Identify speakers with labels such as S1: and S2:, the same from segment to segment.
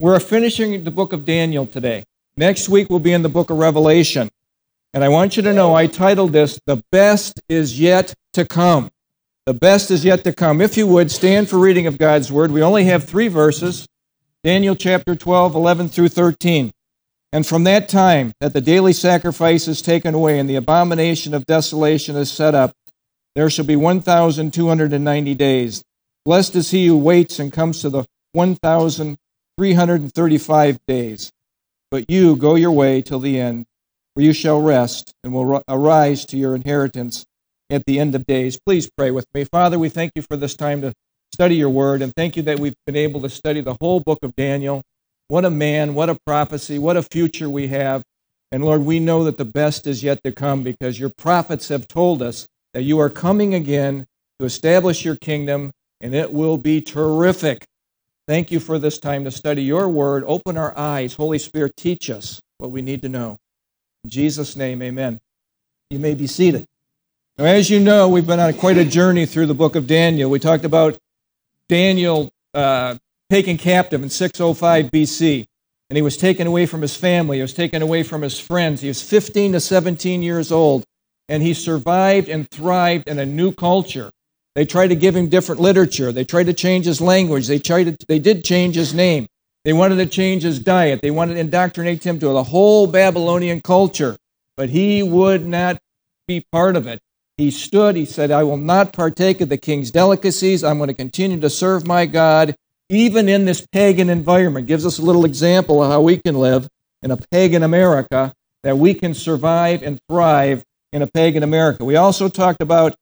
S1: We're finishing the book of Daniel today. Next week we'll be in the book of Revelation. And I want you to know I titled this, The Best is Yet to Come. The best is yet to come. If you would, stand for reading of God's Word. We only have three verses Daniel chapter 12, 11 through 13. And from that time that the daily sacrifice is taken away and the abomination of desolation is set up, there shall be 1,290 days. Blessed is he who waits and comes to the 1,335 days. But you go your way till the end, where you shall rest and will arise to your inheritance at the end of days. Please pray with me. Father, we thank you for this time to study your word, and thank you that we've been able to study the whole book of Daniel. What a man, what a prophecy, what a future we have. And Lord, we know that the best is yet to come because your prophets have told us that you are coming again to establish your kingdom, and it will be terrific. Thank you for this time to study your word. Open our eyes. Holy Spirit, teach us what we need to know. In Jesus' name, amen. You may be seated. Now, as you know, we've been on quite a journey through the book of Daniel. We talked about Daniel uh, taken captive in 605 BC, and he was taken away from his family. He was taken away from his friends. He was 15 to 17 years old and he survived and thrived in a new culture. They tried to give him different literature. They tried to change his language. They tried to, they did change his name. They wanted to change his diet. They wanted to indoctrinate him to the whole Babylonian culture. But he would not be part of it. He stood, he said, I will not partake of the king's delicacies. I'm going to continue to serve my God, even in this pagan environment. Gives us a little example of how we can live in a pagan America, that we can survive and thrive in a pagan America. We also talked about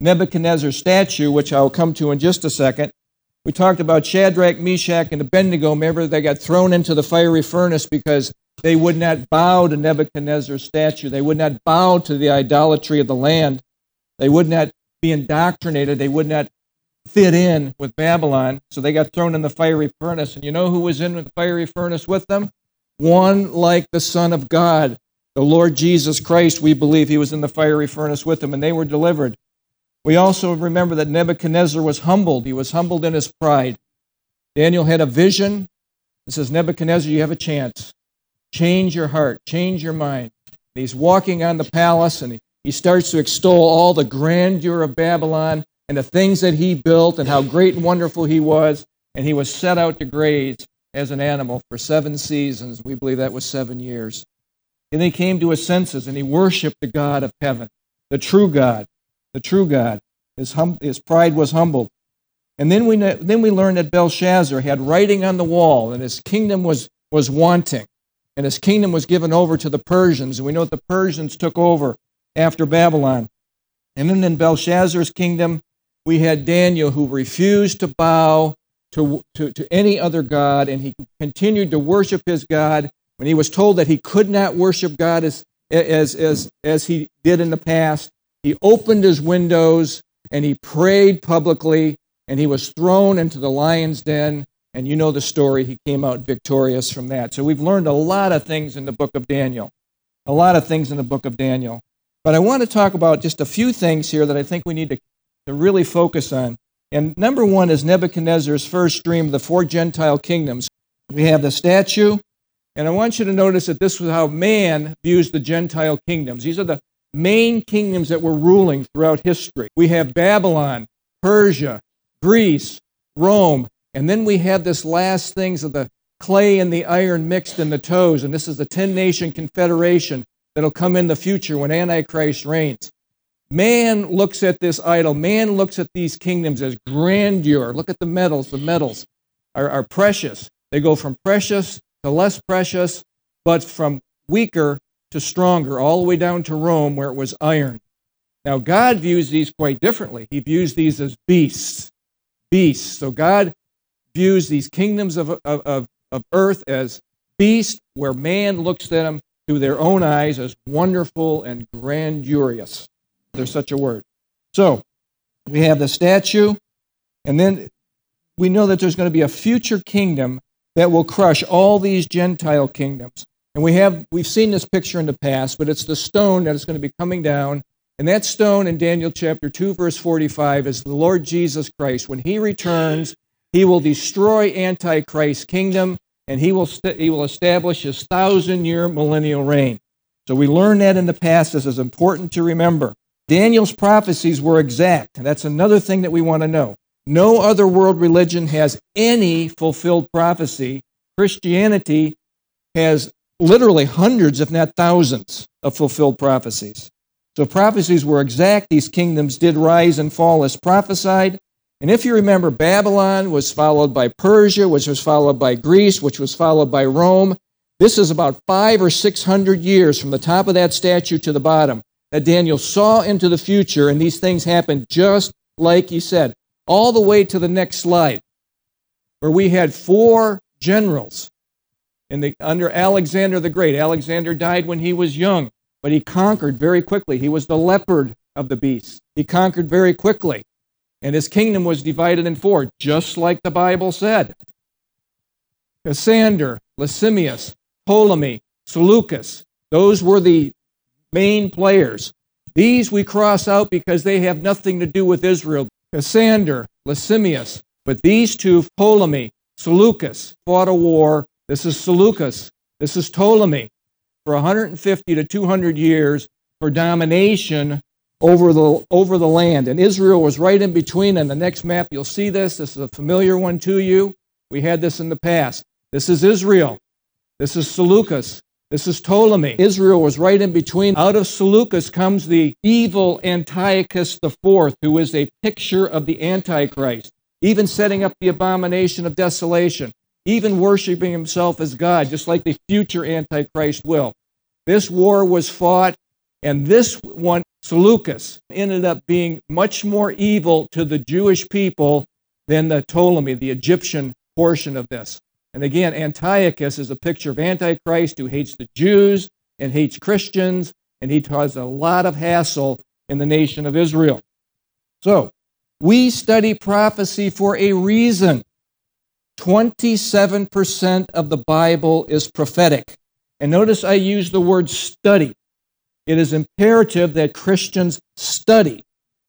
S1: Nebuchadnezzar's statue, which I'll come to in just a second. We talked about Shadrach, Meshach, and Abednego. Remember, they got thrown into the fiery furnace because they would not bow to Nebuchadnezzar's statue. They would not bow to the idolatry of the land. They would not be indoctrinated. They would not fit in with Babylon. So they got thrown in the fiery furnace. And you know who was in the fiery furnace with them? One like the Son of God, the Lord Jesus Christ, we believe he was in the fiery furnace with them, and they were delivered. We also remember that Nebuchadnezzar was humbled. He was humbled in his pride. Daniel had a vision. It says, Nebuchadnezzar, you have a chance. Change your heart, change your mind. And he's walking on the palace, and he, he starts to extol all the grandeur of Babylon and the things that he built and how great and wonderful he was. And he was set out to graze as an animal for seven seasons. We believe that was seven years. And he came to his senses and he worshiped the God of heaven, the true God, the true God. His, hum, his pride was humbled. And then we, then we learned that Belshazzar had writing on the wall and his kingdom was, was wanting. And his kingdom was given over to the Persians. And we know that the Persians took over after Babylon. And then in Belshazzar's kingdom, we had Daniel who refused to bow to, to, to any other God, and he continued to worship his God when he was told that he could not worship God as, as, as, as he did in the past, he opened his windows and he prayed publicly, and he was thrown into the lion's den. And you know the story. He came out victorious from that. So we've learned a lot of things in the book of Daniel. A lot of things in the book of Daniel. But I want to talk about just a few things here that I think we need to, to really focus on. And number one is Nebuchadnezzar's first dream of the four Gentile kingdoms. We have the statue, and I want you to notice that this was how man views the Gentile kingdoms. These are the main kingdoms that were ruling throughout history. We have Babylon, Persia, Greece, Rome, and then we have this last things of the clay and the iron mixed in the toes, and this is the 10 nation confederation that'll come in the future when Antichrist reigns. Man looks at this idol, man looks at these kingdoms as grandeur. Look at the metals, the metals are, are precious. They go from precious to less precious, but from weaker to stronger, all the way down to Rome where it was iron. Now, God views these quite differently. He views these as beasts. Beasts. So, God views these kingdoms of, of, of, of earth as beasts, where man looks at them through their own eyes as wonderful and grandurous. There's such a word. So, we have the statue, and then we know that there's going to be a future kingdom that will crush all these Gentile kingdoms. And we have we've seen this picture in the past, but it's the stone that is going to be coming down. And that stone in Daniel chapter 2 verse 45 is the Lord Jesus Christ. When he returns, he will destroy antichrist's kingdom and he will, st- he will establish his thousand year millennial reign. So we learned that in the past. This is important to remember. Daniel's prophecies were exact. That's another thing that we want to know. No other world religion has any fulfilled prophecy. Christianity has literally hundreds, if not thousands, of fulfilled prophecies. So prophecies were exact. These kingdoms did rise and fall as prophesied. And if you remember, Babylon was followed by Persia, which was followed by Greece, which was followed by Rome. This is about five or six hundred years from the top of that statue to the bottom that Daniel saw into the future, and these things happened just like he said, all the way to the next slide, where we had four generals in the, under Alexander the Great. Alexander died when he was young, but he conquered very quickly. He was the leopard of the beasts. He conquered very quickly, and his kingdom was divided in four, just like the Bible said. Cassander, Lysimachus, Ptolemy, Seleucus, those were the main players. These we cross out because they have nothing to do with Israel. Cassander, Lysimachus, but these two, Ptolemy, Seleucus, fought a war. This is Seleucus. This is Ptolemy for 150 to 200 years for domination over the, over the land. And Israel was right in between. And the next map, you'll see this. This is a familiar one to you. We had this in the past. This is Israel. This is Seleucus. This is Ptolemy. Israel was right in between. Out of Seleucus comes the evil Antiochus IV, who is a picture of the Antichrist, even setting up the abomination of desolation, even worshiping himself as God, just like the future Antichrist will. This war was fought, and this one, Seleucus, ended up being much more evil to the Jewish people than the Ptolemy, the Egyptian portion of this. And again, Antiochus is a picture of Antichrist who hates the Jews and hates Christians, and he caused a lot of hassle in the nation of Israel. So, we study prophecy for a reason. 27% of the Bible is prophetic. And notice I use the word study. It is imperative that Christians study.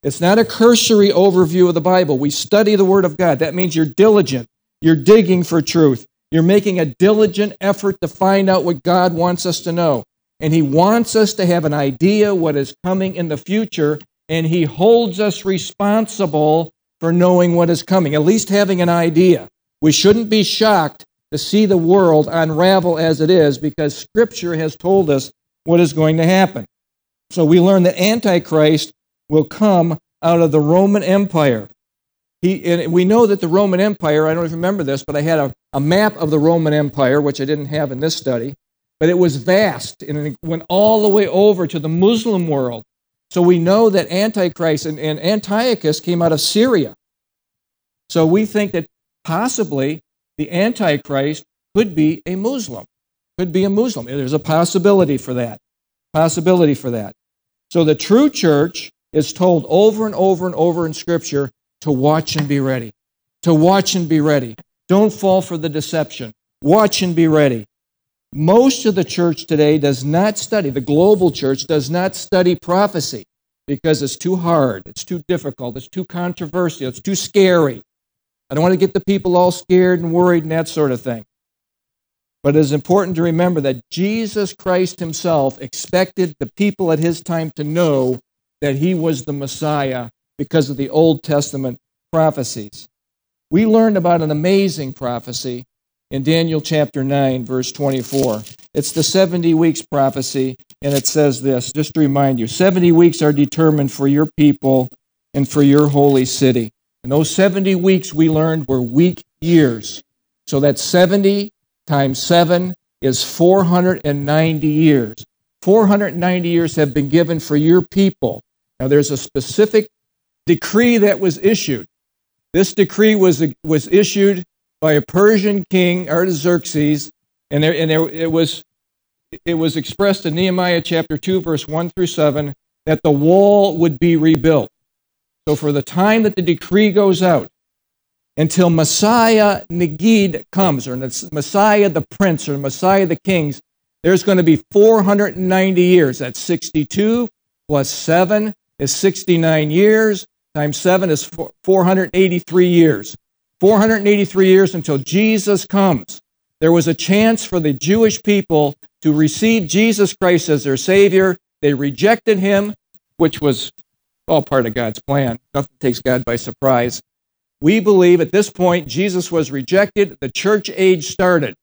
S1: It's not a cursory overview of the Bible. We study the Word of God. That means you're diligent, you're digging for truth, you're making a diligent effort to find out what God wants us to know. And He wants us to have an idea what is coming in the future, and He holds us responsible for knowing what is coming, at least having an idea. We shouldn't be shocked to see the world unravel as it is because Scripture has told us what is going to happen. So we learn that Antichrist will come out of the Roman Empire. He, and we know that the Roman Empire, I don't remember this, but I had a, a map of the Roman Empire, which I didn't have in this study, but it was vast and it went all the way over to the Muslim world. So we know that Antichrist and, and Antiochus came out of Syria. So we think that possibly the Antichrist could be a Muslim. Could be a Muslim. There's a possibility for that. Possibility for that. So the true church is told over and over and over in Scripture to watch and be ready. To watch and be ready. Don't fall for the deception. Watch and be ready. Most of the church today does not study, the global church does not study prophecy because it's too hard, it's too difficult, it's too controversial, it's too scary. I don't want to get the people all scared and worried and that sort of thing. But it is important to remember that Jesus Christ himself expected the people at his time to know that he was the Messiah because of the Old Testament prophecies. We learned about an amazing prophecy in Daniel chapter 9, verse 24. It's the 70 weeks prophecy, and it says this just to remind you 70 weeks are determined for your people and for your holy city. And those 70 weeks we learned were week years. So that 70 times 7 is 490 years. 490 years have been given for your people. Now, there's a specific decree that was issued. This decree was, was issued by a Persian king, Artaxerxes, and, there, and there, it, was, it was expressed in Nehemiah chapter 2, verse 1 through 7, that the wall would be rebuilt. So, for the time that the decree goes out, until Messiah Nagid comes, or Messiah the Prince, or Messiah the Kings, there's going to be 490 years. That's 62 plus 7 is 69 years, times 7 is 483 years. 483 years until Jesus comes. There was a chance for the Jewish people to receive Jesus Christ as their Savior. They rejected him, which was all part of God's plan. Nothing takes God by surprise. We believe at this point Jesus was rejected, the church age started.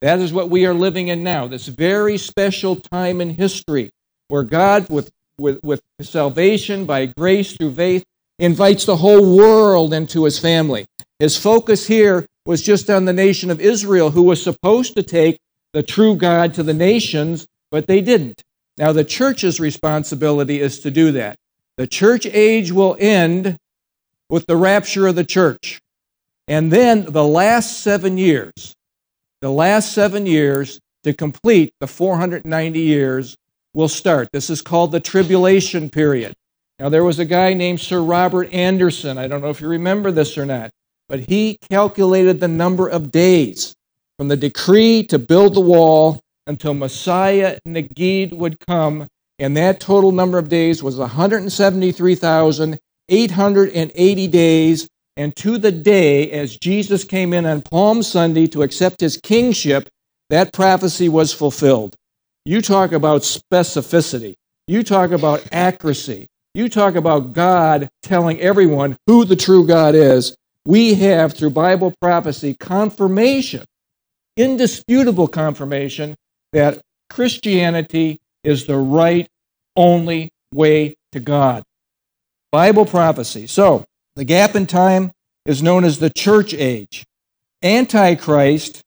S1: That is what we are living in now, this very special time in history where God, with, with, with salvation by grace through faith, invites the whole world into his family. His focus here was just on the nation of Israel, who was supposed to take the true God to the nations, but they didn't. Now, the church's responsibility is to do that. The church age will end with the rapture of the church. And then the last seven years, the last seven years to complete the 490 years will start. This is called the tribulation period. Now, there was a guy named Sir Robert Anderson. I don't know if you remember this or not but he calculated the number of days from the decree to build the wall until Messiah Nagid would come, and that total number of days was 173,880 days. And to the day, as Jesus came in on Palm Sunday to accept his kingship, that prophecy was fulfilled. You talk about specificity. You talk about accuracy. You talk about God telling everyone who the true God is we have, through Bible prophecy, confirmation, indisputable confirmation, that Christianity is the right, only way to God. Bible prophecy. So, the gap in time is known as the church age. Antichrist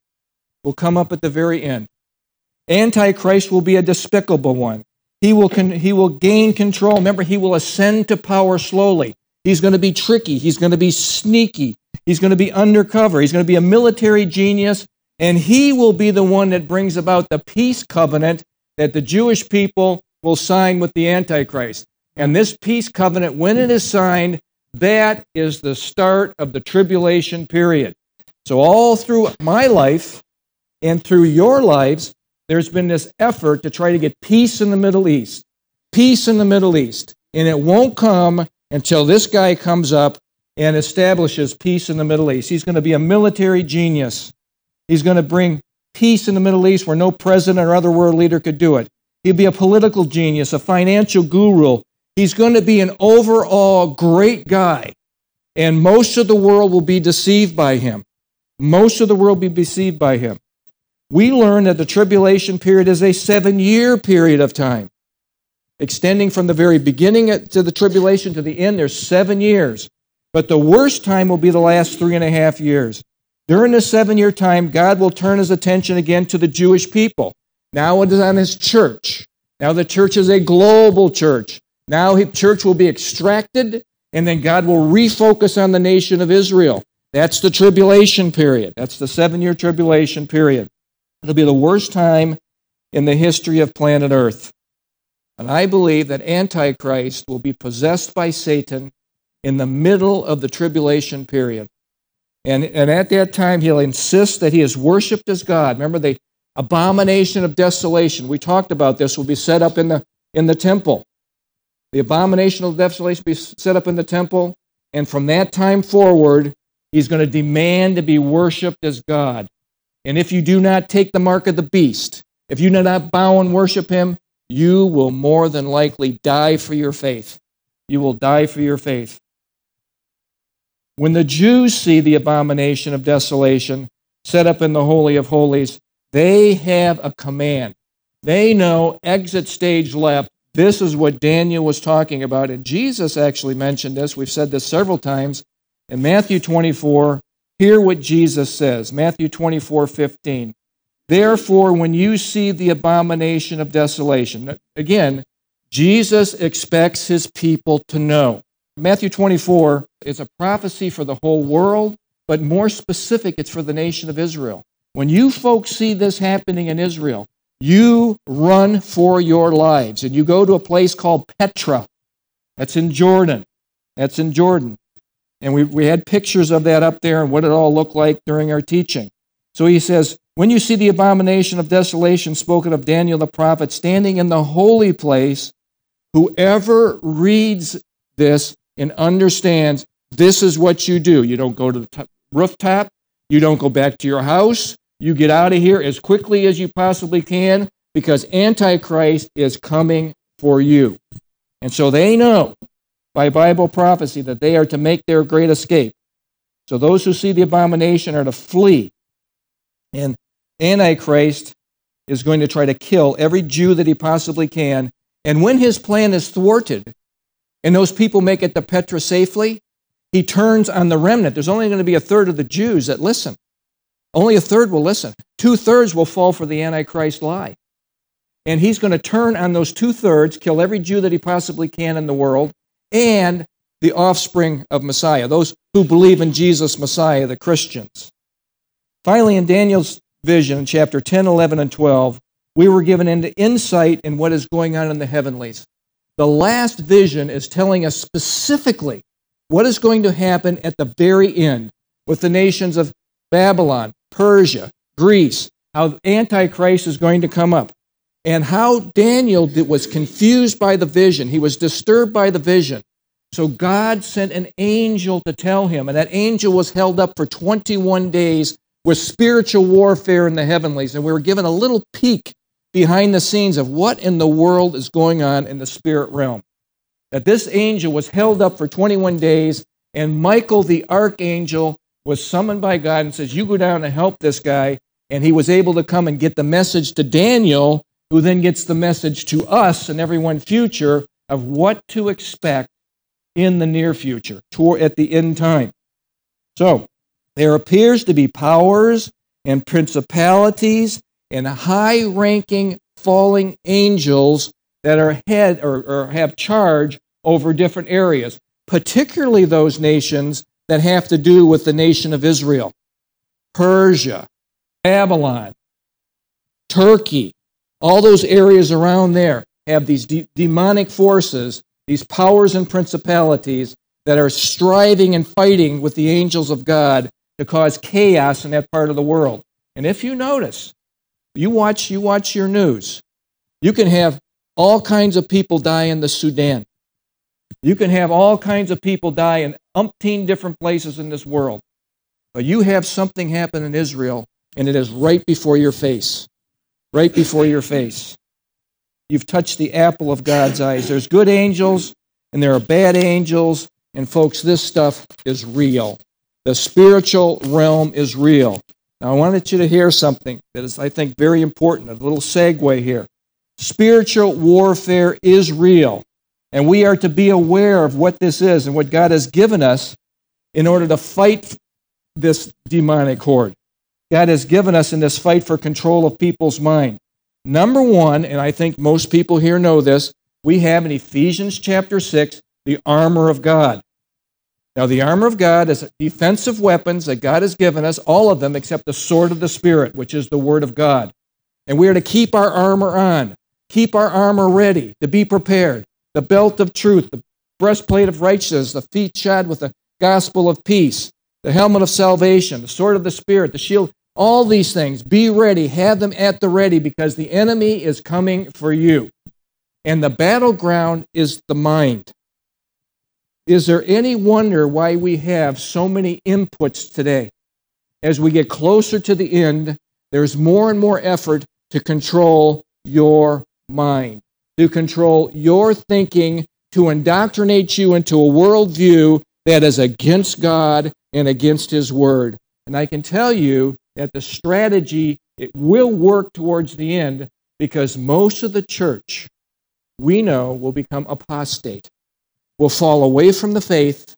S1: will come up at the very end. Antichrist will be a despicable one. He will, con- he will gain control. Remember, he will ascend to power slowly. He's going to be tricky. He's going to be sneaky. He's going to be undercover. He's going to be a military genius. And he will be the one that brings about the peace covenant that the Jewish people will sign with the Antichrist. And this peace covenant, when it is signed, that is the start of the tribulation period. So, all through my life and through your lives, there's been this effort to try to get peace in the Middle East. Peace in the Middle East. And it won't come until this guy comes up and establishes peace in the Middle East. He's going to be a military genius. He's going to bring peace in the Middle East where no president or other world leader could do it. He'll be a political genius, a financial guru. He's going to be an overall great guy. And most of the world will be deceived by him. Most of the world will be deceived by him. We learn that the tribulation period is a seven year period of time extending from the very beginning to the tribulation to the end. There's seven years. But the worst time will be the last three and a half years. During this seven year time, God will turn his attention again to the Jewish people. Now it is on his church. Now the church is a global church. Now the church will be extracted, and then God will refocus on the nation of Israel. That's the tribulation period. That's the seven year tribulation period. It'll be the worst time in the history of planet Earth. And I believe that Antichrist will be possessed by Satan in the middle of the tribulation period. And, and at that time, he'll insist that he is worshiped as God. Remember, the abomination of desolation, we talked about this, will be set up in the, in the temple. The abomination of desolation will be set up in the temple. And from that time forward, he's going to demand to be worshiped as God. And if you do not take the mark of the beast, if you do not bow and worship him, you will more than likely die for your faith. You will die for your faith. When the Jews see the abomination of desolation set up in the Holy of Holies, they have a command. They know exit stage left. This is what Daniel was talking about. And Jesus actually mentioned this. We've said this several times. In Matthew 24, hear what Jesus says Matthew 24, 15. Therefore, when you see the abomination of desolation, again, Jesus expects his people to know. Matthew 24 is a prophecy for the whole world, but more specific, it's for the nation of Israel. When you folks see this happening in Israel, you run for your lives and you go to a place called Petra. That's in Jordan. That's in Jordan. And we, we had pictures of that up there and what it all looked like during our teaching. So he says, when you see the abomination of desolation spoken of Daniel the prophet standing in the holy place, whoever reads this and understands this is what you do. You don't go to the rooftop, you don't go back to your house, You get out of here as quickly as you possibly can because Antichrist is coming for you. And so they know by Bible prophecy that they are to make their great escape. So those who see the abomination are to flee. And Antichrist is going to try to kill every Jew that he possibly can. And when his plan is thwarted and those people make it to Petra safely, he turns on the remnant. There's only going to be a third of the Jews that listen. Only a third will listen. Two thirds will fall for the Antichrist lie. And he's going to turn on those two thirds, kill every Jew that he possibly can in the world, and the offspring of Messiah, those who believe in Jesus Messiah, the Christians. Finally, in Daniel's vision, chapter 10, 11, and 12, we were given into insight in what is going on in the heavenlies. The last vision is telling us specifically what is going to happen at the very end with the nations of Babylon, Persia, Greece, how Antichrist is going to come up, and how Daniel was confused by the vision. He was disturbed by the vision. So God sent an angel to tell him, and that angel was held up for 21 days with spiritual warfare in the heavenlies. And we were given a little peek behind the scenes of what in the world is going on in the spirit realm. That this angel was held up for 21 days, and Michael the archangel was summoned by God and says, You go down and help this guy. And he was able to come and get the message to Daniel, who then gets the message to us and everyone future of what to expect in the near future, at the end time. So, there appears to be powers and principalities and high ranking falling angels that are head or, or have charge over different areas, particularly those nations that have to do with the nation of Israel Persia, Babylon, Turkey, all those areas around there have these de- demonic forces, these powers and principalities that are striving and fighting with the angels of God to cause chaos in that part of the world. And if you notice, you watch you watch your news. You can have all kinds of people die in the Sudan. You can have all kinds of people die in umpteen different places in this world. But you have something happen in Israel, and it is right before your face. Right before your face. You've touched the apple of God's eyes. There's good angels, and there are bad angels. And folks, this stuff is real. The spiritual realm is real. Now, I wanted you to hear something that is, I think, very important, a little segue here. Spiritual warfare is real, and we are to be aware of what this is and what God has given us in order to fight this demonic horde. God has given us in this fight for control of people's mind. Number one, and I think most people here know this, we have in Ephesians chapter 6 the armor of God. Now, the armor of God is defensive weapons that God has given us, all of them except the sword of the Spirit, which is the Word of God. And we are to keep our armor on, keep our armor ready, to be prepared. The belt of truth, the breastplate of righteousness, the feet shod with the gospel of peace, the helmet of salvation, the sword of the Spirit, the shield, all these things. Be ready, have them at the ready, because the enemy is coming for you. And the battleground is the mind. Is there any wonder why we have so many inputs today? As we get closer to the end, there's more and more effort to control your mind, to control your thinking, to indoctrinate you into a worldview that is against God and against His Word. And I can tell you that the strategy it will work towards the end because most of the church we know will become apostate will fall away from the faith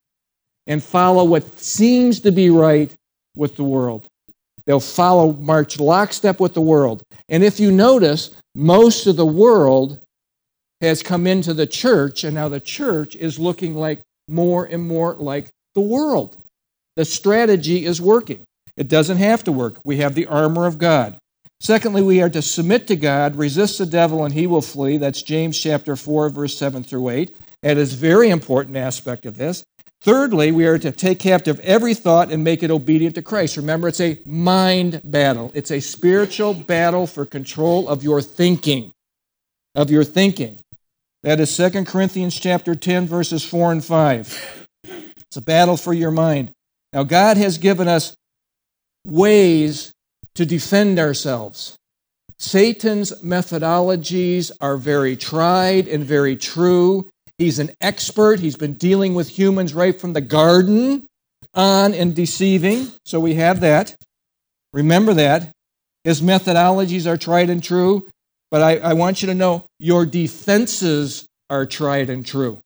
S1: and follow what seems to be right with the world. They'll follow, march lockstep with the world. And if you notice, most of the world has come into the church, and now the church is looking like more and more like the world. The strategy is working. It doesn't have to work. We have the armor of God. Secondly, we are to submit to God, resist the devil, and he will flee. That's James chapter 4, verse 7 through 8. That is a very important aspect of this. Thirdly, we are to take captive every thought and make it obedient to Christ. Remember, it's a mind battle. It's a spiritual battle for control of your thinking. Of your thinking. That is 2 Corinthians chapter 10, verses 4 and 5. It's a battle for your mind. Now, God has given us ways to defend ourselves. Satan's methodologies are very tried and very true. He's an expert. He's been dealing with humans right from the garden on and deceiving. So we have that. Remember that. His methodologies are tried and true. But I, I want you to know your defenses are tried and true.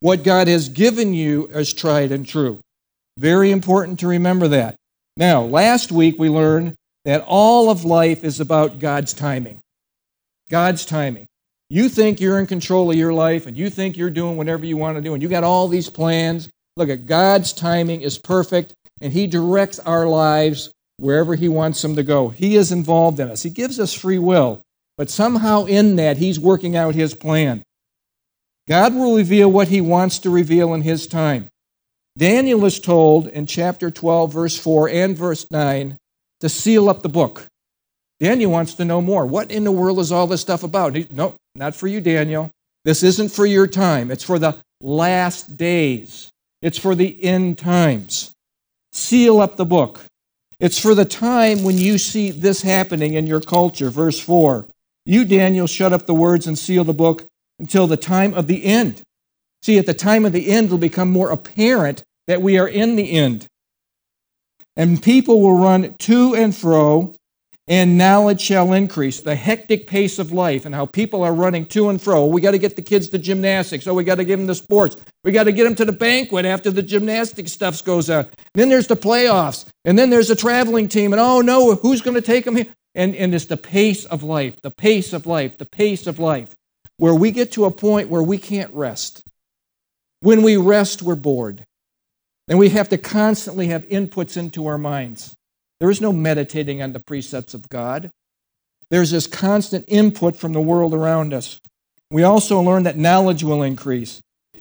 S1: What God has given you is tried and true. Very important to remember that. Now, last week we learned that all of life is about God's timing. God's timing. You think you're in control of your life and you think you're doing whatever you want to do and you got all these plans. Look at God's timing is perfect and he directs our lives wherever he wants them to go. He is involved in us. He gives us free will, but somehow in that he's working out his plan. God will reveal what he wants to reveal in his time. Daniel is told in chapter 12, verse 4 and verse 9 to seal up the book. Daniel wants to know more. What in the world is all this stuff about? He, no, not for you, Daniel. This isn't for your time. It's for the last days, it's for the end times. Seal up the book. It's for the time when you see this happening in your culture. Verse 4 You, Daniel, shut up the words and seal the book until the time of the end. See, at the time of the end, it'll become more apparent that we are in the end. And people will run to and fro, and knowledge shall increase. The hectic pace of life and how people are running to and fro. We got to get the kids to gymnastics. Oh, we got to give them the sports. We got to get them to the banquet after the gymnastic stuff goes on. Then there's the playoffs, and then there's a traveling team. And oh no, who's going to take them here? And, and it's the pace of life, the pace of life, the pace of life, where we get to a point where we can't rest. When we rest, we're bored. And we have to constantly have inputs into our minds. There is no meditating on the precepts of God. There's this constant input from the world around us. We also learn that knowledge will increase.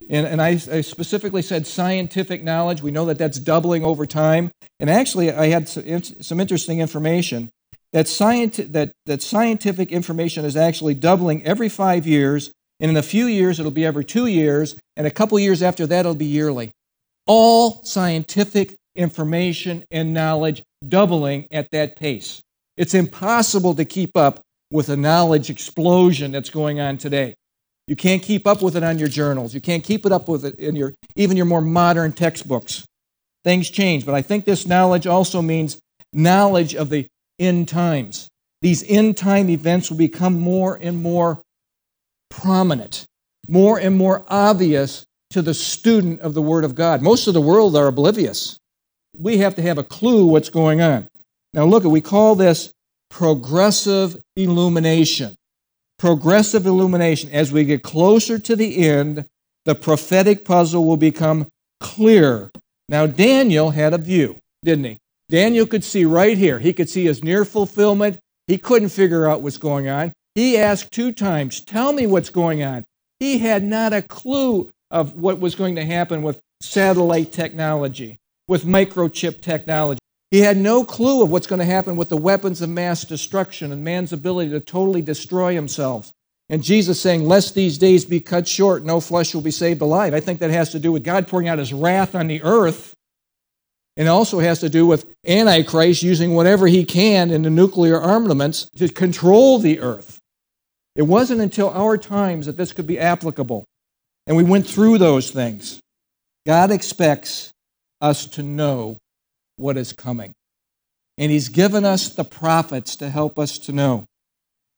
S1: And, and I, I, specifically said scientific knowledge. We know that that's doubling over time. And actually, I had some interesting information that, scient- that, that scientific information is actually doubling every five years. And in a few years, it'll be every two years. And a couple years after that, it'll be yearly all scientific information and knowledge doubling at that pace. It's impossible to keep up with the knowledge explosion that's going on today. You can't keep up with it on your journals. You can't keep it up with it in your even your more modern textbooks. Things change, but I think this knowledge also means knowledge of the end times. These end time events will become more and more prominent, more and more obvious to the student of the Word of God. Most of the world are oblivious. We have to have a clue what's going on. Now, look, we call this progressive illumination. Progressive illumination. As we get closer to the end, the prophetic puzzle will become clear. Now, Daniel had a view, didn't he? Daniel could see right here. He could see his near fulfillment. He couldn't figure out what's going on. He asked two times, Tell me what's going on. He had not a clue of what was going to happen with satellite technology, with microchip technology. He had no clue of what's going to happen with the weapons of mass destruction and man's ability to totally destroy himself. And Jesus saying, Lest these days be cut short, no flesh will be saved alive. I think that has to do with God pouring out his wrath on the earth. And also has to do with Antichrist using whatever he can in the nuclear armaments to control the earth. It wasn't until our times that this could be applicable. And we went through those things. God expects us to know what is coming. And He's given us the prophets to help us to know.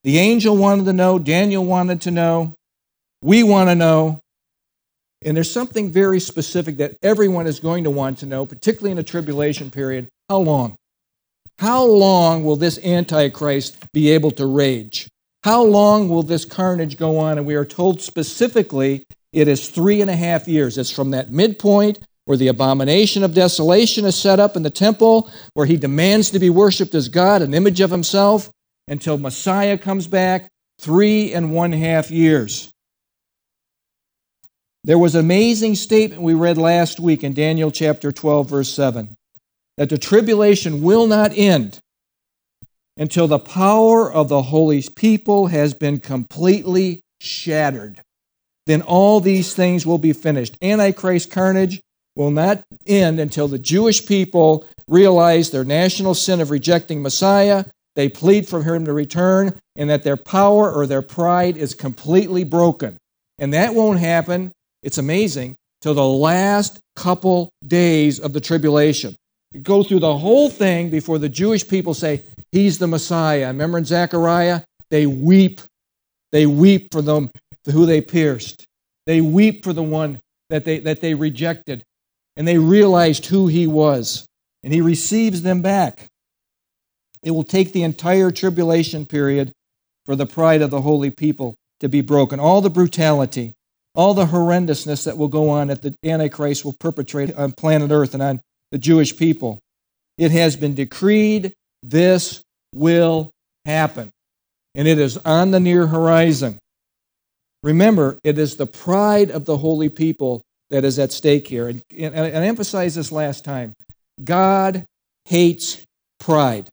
S1: The angel wanted to know, Daniel wanted to know, we want to know. And there's something very specific that everyone is going to want to know, particularly in the tribulation period. How long? How long will this Antichrist be able to rage? How long will this carnage go on? And we are told specifically it is three and a half years. It's from that midpoint where the abomination of desolation is set up in the temple, where he demands to be worshiped as God, an image of himself, until Messiah comes back, three and one half years. There was an amazing statement we read last week in Daniel chapter 12, verse 7 that the tribulation will not end until the power of the holy people has been completely shattered then all these things will be finished. Antichrist carnage will not end until the Jewish people realize their national sin of rejecting Messiah. They plead for him to return, and that their power or their pride is completely broken. And that won't happen, it's amazing, till the last couple days of the tribulation. go through the whole thing before the Jewish people say, He's the Messiah. Remember in Zechariah? They weep. They weep for them who they pierced. They weep for the one that they, that they rejected. And they realized who he was. And he receives them back. It will take the entire tribulation period for the pride of the holy people to be broken. All the brutality, all the horrendousness that will go on that the Antichrist will perpetrate on planet Earth and on the Jewish people. It has been decreed this will happen. And it is on the near horizon. Remember, it is the pride of the holy people that is at stake here. And, and, and I emphasized this last time. God hates pride.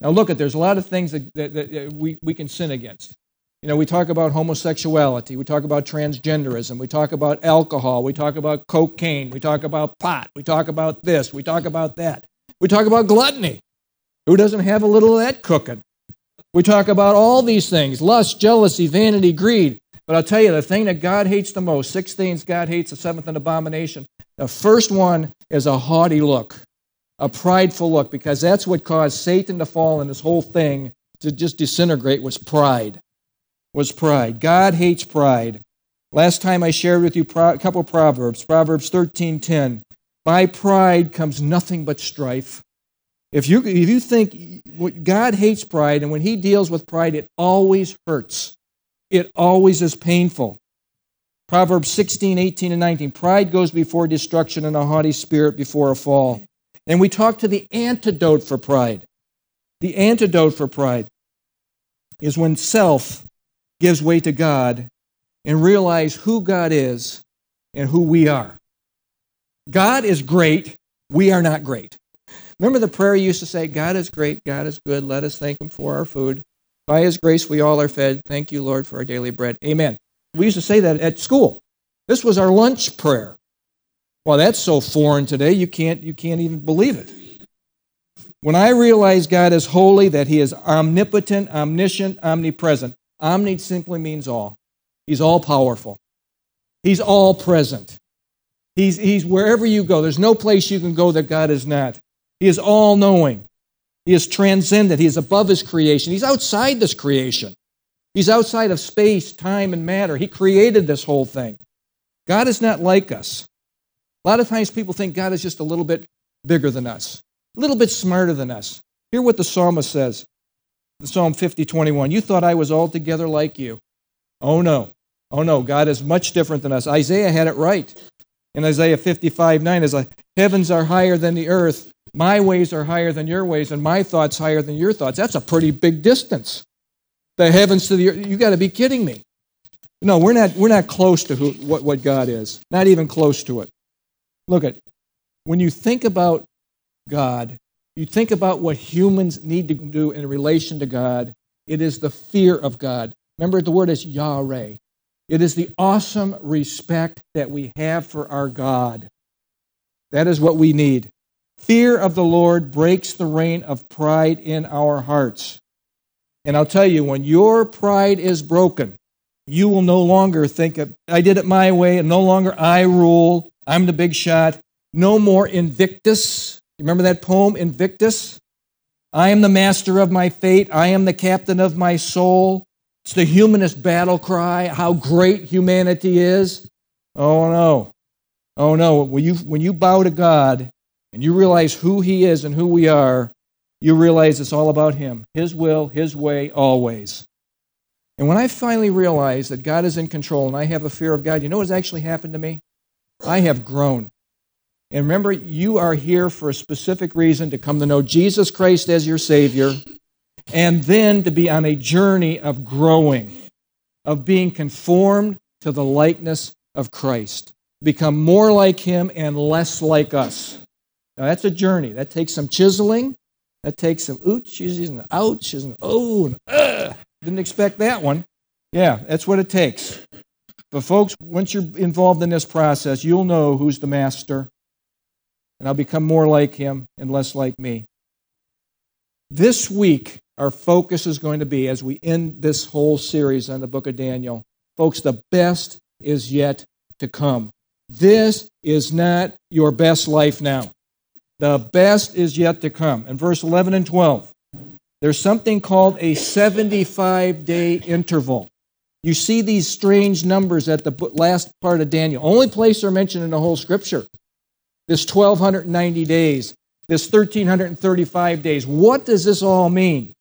S1: Now, look at there's a lot of things that, that, that, we, we can sin against. You know, we talk about homosexuality, we talk about transgenderism, we talk about alcohol, we talk about cocaine, we talk about pot, we talk about this, we talk about that. We talk about gluttony. Who doesn't have a little of that cooking? We talk about all these things lust, jealousy, vanity, greed. But I'll tell you, the thing that God hates the most, six things God hates, the seventh an abomination. The first one is a haughty look, a prideful look, because that's what caused Satan to fall and this whole thing to just disintegrate was pride. Was pride. God hates pride. Last time I shared with you a couple of proverbs. Proverbs 13:10. By pride comes nothing but strife. If you, if you think God hates pride, and when He deals with pride, it always hurts. It always is painful. Proverbs 16, 18, and 19. Pride goes before destruction, and a haughty spirit before a fall. And we talk to the antidote for pride. The antidote for pride is when self gives way to God and realize who God is and who we are. God is great, we are not great. Remember the prayer you used to say, God is great, God is good, let us thank him for our food. By his grace we all are fed. Thank you, Lord, for our daily bread. Amen. We used to say that at school. This was our lunch prayer. Well, that's so foreign today, you can't, you can't even believe it. When I realize God is holy, that he is omnipotent, omniscient, omnipresent, omni simply means all. He's all powerful. He's all present. He's, he's wherever you go. There's no place you can go that God is not. He is all knowing. He is transcendent. He is above his creation. He's outside this creation. He's outside of space, time, and matter. He created this whole thing. God is not like us. A lot of times people think God is just a little bit bigger than us, a little bit smarter than us. Hear what the psalmist says Psalm 50, 21. You thought I was altogether like you. Oh, no. Oh, no. God is much different than us. Isaiah had it right. In Isaiah 55, 9, as heavens are higher than the earth, my ways are higher than your ways, and my thoughts higher than your thoughts. That's a pretty big distance. The heavens to the earth. You got to be kidding me. No, we're not, we're not close to who, what, what God is. Not even close to it. Look at when you think about God, you think about what humans need to do in relation to God, it is the fear of God. Remember, the word is Yahweh. It is the awesome respect that we have for our God. That is what we need. Fear of the Lord breaks the reign of pride in our hearts. And I'll tell you, when your pride is broken, you will no longer think, I did it my way, and no longer I rule, I'm the big shot. No more Invictus. You remember that poem, Invictus? I am the master of my fate, I am the captain of my soul. It's the humanist battle cry, how great humanity is. Oh no. Oh no. When you, when you bow to God, and you realize who He is and who we are, you realize it's all about Him, His will, His way, always. And when I finally realized that God is in control and I have a fear of God, you know what's actually happened to me? I have grown. And remember, you are here for a specific reason to come to know Jesus Christ as your Savior, and then to be on a journey of growing, of being conformed to the likeness of Christ, become more like Him and less like us. Now, that's a journey. That takes some chiseling. That takes some ooches and ouches and oh and ugh. Didn't expect that one. Yeah, that's what it takes. But, folks, once you're involved in this process, you'll know who's the master and I'll become more like him and less like me. This week, our focus is going to be, as we end this whole series on the book of Daniel, folks, the best is yet to come. This is not your best life now. The best is yet to come. In verse 11 and 12, there's something called a 75 day interval. You see these strange numbers at the last part of Daniel. Only place they're mentioned in the whole scripture. This 1290 days, this 1335 days. What does this all mean?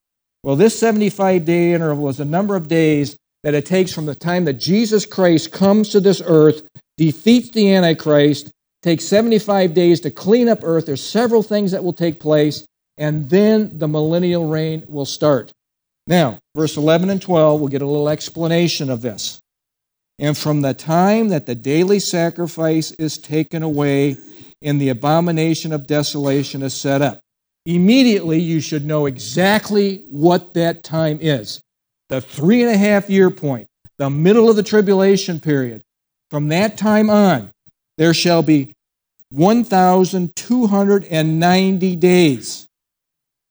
S1: Well, this 75 day interval is a number of days that it takes from the time that Jesus Christ comes to this earth, defeats the Antichrist, takes 75 days to clean up earth. There's several things that will take place, and then the millennial reign will start. Now, verse 11 and 12, we'll get a little explanation of this. And from the time that the daily sacrifice is taken away and the abomination of desolation is set up, immediately you should know exactly what that time is. The three and a half year point, the middle of the tribulation period. From that time on, there shall be 1,290 days.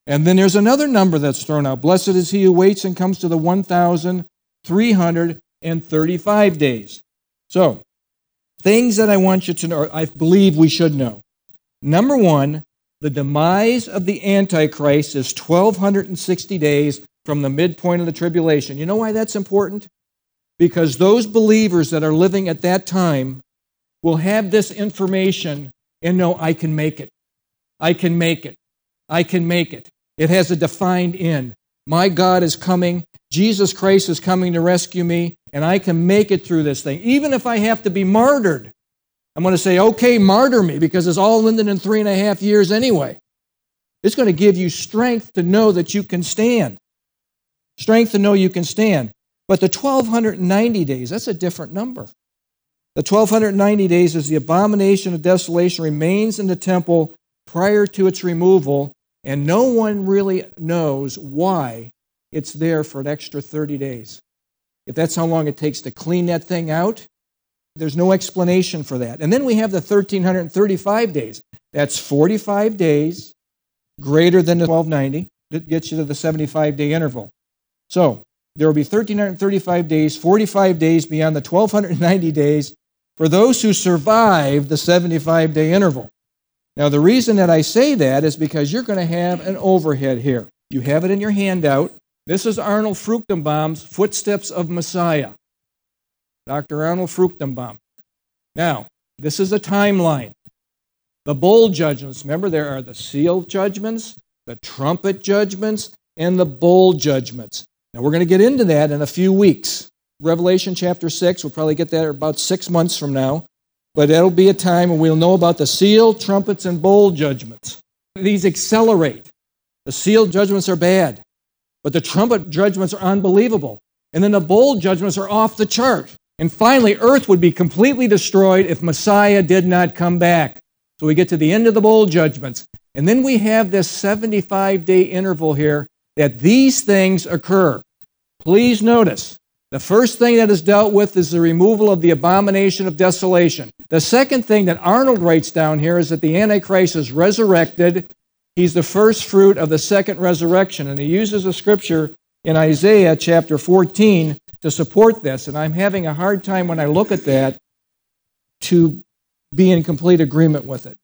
S1: And then there's another number that's thrown out. Blessed is he who waits and comes to the 1,335 days. So, things that I want you to know, I believe we should know. Number one, the demise of the Antichrist is 1,260 days from the midpoint of the tribulation. You know why that's important? Because those believers that are living at that time will have this information and know I can make it. I can make it. I can make it. It has a defined end. My God is coming. Jesus Christ is coming to rescue me, and I can make it through this thing. Even if I have to be martyred, I'm going to say, okay, martyr me, because it's all ended in three and a half years anyway. It's going to give you strength to know that you can stand. Strength to know you can stand. But the 1290 days, that's a different number. The 1290 days is the abomination of desolation remains in the temple prior to its removal, and no one really knows why it's there for an extra 30 days. If that's how long it takes to clean that thing out, there's no explanation for that. And then we have the 1335 days. That's 45 days greater than the 1290. That gets you to the 75 day interval. So there will be 1335 days, 45 days beyond the 1290 days, for those who survive the 75 day interval. Now, the reason that I say that is because you're going to have an overhead here. You have it in your handout. This is Arnold Fruchtenbaum's Footsteps of Messiah. Dr. Arnold Fruchtenbaum. Now, this is a timeline. The bowl judgments, remember, there are the seal judgments, the trumpet judgments, and the bowl judgments. Now, we're going to get into that in a few weeks. Revelation chapter 6. We'll probably get there about six months from now. But that'll be a time when we'll know about the seal, trumpets, and bowl judgments. These accelerate. The seal judgments are bad, but the trumpet judgments are unbelievable. And then the bowl judgments are off the chart. And finally, earth would be completely destroyed if Messiah did not come back. So we get to the end of the bowl judgments. And then we have this 75 day interval here that these things occur. Please notice the first thing that is dealt with is the removal of the abomination of desolation. The second thing that Arnold writes down here is that the Antichrist is resurrected. He's the first fruit of the second resurrection. And he uses a scripture in Isaiah chapter 14 to support this. And I'm having a hard time when I look at that to be in complete agreement with it.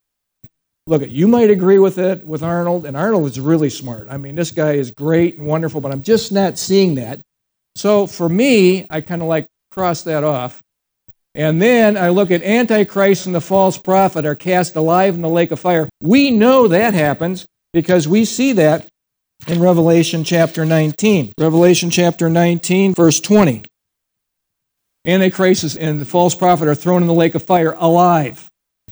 S1: Look, you might agree with it with Arnold, and Arnold is really smart. I mean, this guy is great and wonderful, but I'm just not seeing that. So for me, I kind of like cross that off. And then I look at Antichrist and the false prophet are cast alive in the lake of fire. We know that happens because we see that in Revelation chapter 19. Revelation chapter 19, verse 20. Antichrist and the false prophet are thrown in the lake of fire alive.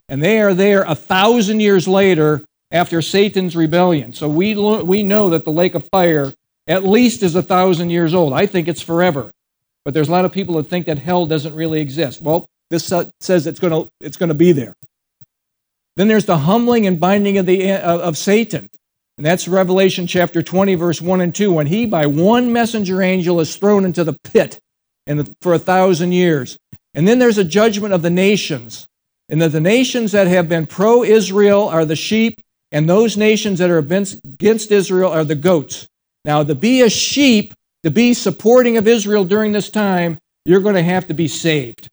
S1: And they are there a thousand years later after Satan's rebellion. So we, we know that the lake of fire at least is a thousand years old. I think it's forever. But there's a lot of people that think that hell doesn't really exist. Well, this says it's going to it's going to be there. Then there's the humbling and binding of the uh, of Satan. And that's Revelation chapter 20 verse 1 and 2 when he by one messenger angel is thrown into the pit and for a thousand years. And then there's a judgment of the nations. And that the nations that have been pro Israel are the sheep, and those nations that are against Israel are the goats. Now, to be a sheep, to be supporting of Israel during this time, you're going to have to be saved.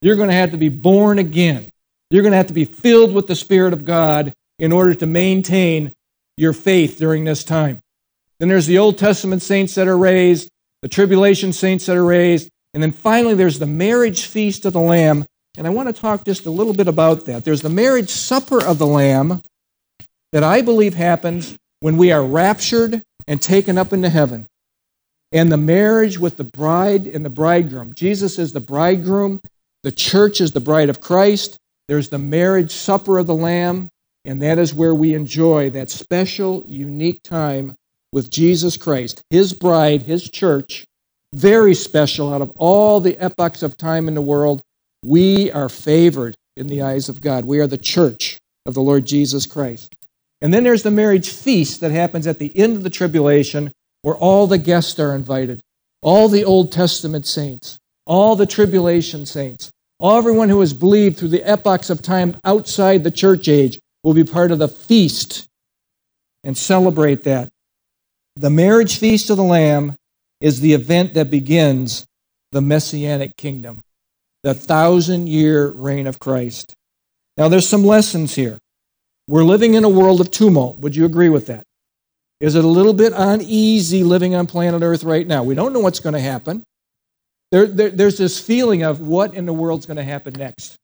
S1: You're going to have to be born again. You're going to have to be filled with the Spirit of God in order to maintain your faith during this time. Then there's the Old Testament saints that are raised, the tribulation saints that are raised, and then finally there's the marriage feast of the Lamb. And I want to talk just a little bit about that. There's the marriage supper of the Lamb that I believe happens when we are raptured and taken up into heaven. And the marriage with the bride and the bridegroom. Jesus is the bridegroom, the church is the bride of Christ. There's the marriage supper of the Lamb, and that is where we enjoy that special, unique time with Jesus Christ, his bride, his church. Very special out of all the epochs of time in the world. We are favored in the eyes of God. We are the church of the Lord Jesus Christ. And then there's the marriage feast that happens at the end of the tribulation where all the guests are invited, all the Old Testament saints, all the tribulation saints, all everyone who has believed through the epochs of time outside the church age will be part of the feast and celebrate that. The marriage feast of the Lamb is the event that begins the messianic kingdom, the thousand year reign of Christ. Now, there's some lessons here. We're living in a world of tumult. Would you agree with that? Is it a little bit uneasy living on planet Earth right now? We don't know what's going to happen. There, there, there's this feeling of what in the world's going to happen next.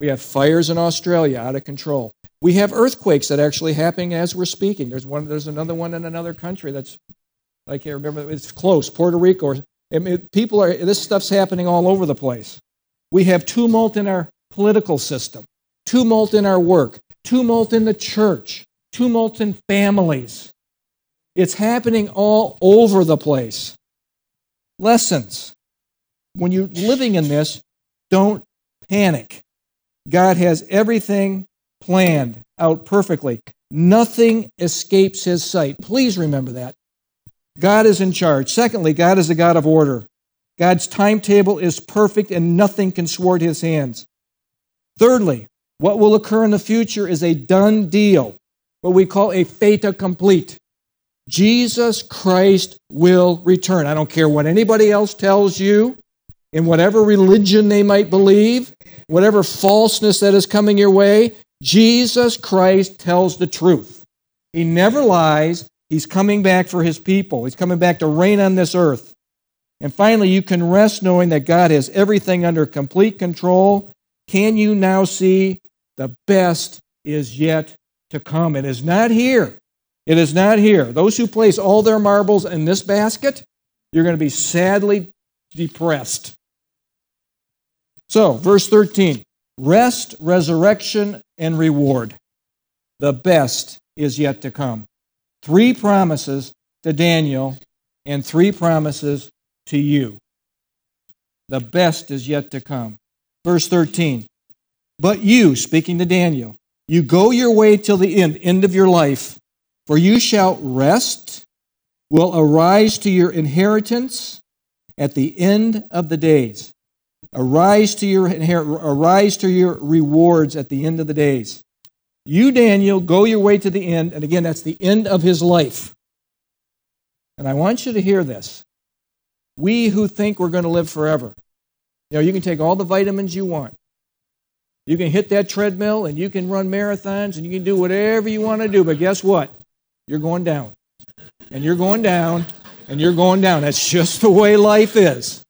S1: We have fires in Australia out of control. We have earthquakes that are actually happening as we're speaking. There's one. There's another one in another country that's I can't remember. It's close, Puerto Rico. I mean, people are. This stuff's happening all over the place. We have tumult in our political system, tumult in our work, tumult in the church, tumult in families. It's happening all over the place. Lessons when you're living in this, don't panic. God has everything planned out perfectly. Nothing escapes his sight. Please remember that. God is in charge. Secondly, God is a God of order. God's timetable is perfect and nothing can thwart his hands. Thirdly, what will occur in the future is a done deal, what we call a fait accompli. Jesus Christ will return. I don't care what anybody else tells you in whatever religion they might believe, whatever falseness that is coming your way, Jesus Christ tells the truth. He never lies. He's coming back for his people. He's coming back to reign on this earth. And finally, you can rest knowing that God has everything under complete control. Can you now see the best is yet to come? It is not here. It is not here. Those who place all their marbles in this basket, you're going to be sadly depressed. So, verse 13 rest, resurrection, and reward. The best is yet to come. Three promises to Daniel and three promises to you. The best is yet to come. Verse 13 But you, speaking to Daniel, you go your way till the end, end of your life, for you shall rest, will arise to your inheritance at the end of the days. Arise to your arise to your rewards at the end of the days. You, Daniel, go your way to the end. And again, that's the end of his life. And I want you to hear this. We who think we're going to live forever, you know, you can take all the vitamins you want. You can hit that treadmill and you can run marathons and you can do whatever you want to do. But guess what? You're going down. And you're going down and you're going down. That's just the way life is.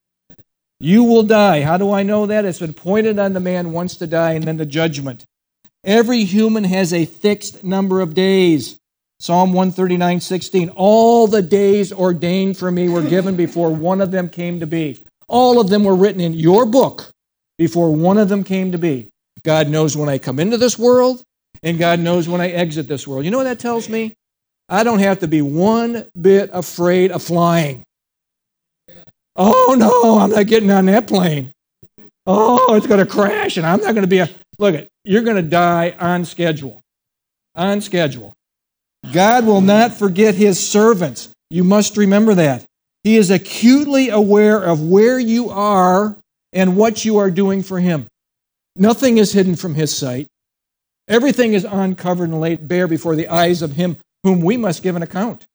S1: You will die. How do I know that? It's been pointed on the man once to die and then the judgment. Every human has a fixed number of days. Psalm 139, 16. All the days ordained for me were given before one of them came to be. All of them were written in your book before one of them came to be. God knows when I come into this world, and God knows when I exit this world. You know what that tells me? I don't have to be one bit afraid of flying. Oh no, I'm not getting on that plane. Oh, it's going to crash and I'm not going to be a. Look, at you're going to die on schedule. On schedule. God will not forget his servants. You must remember that. He is acutely aware of where you are and what you are doing for him. Nothing is hidden from his sight. Everything is uncovered and laid bare before the eyes of him whom we must give an account.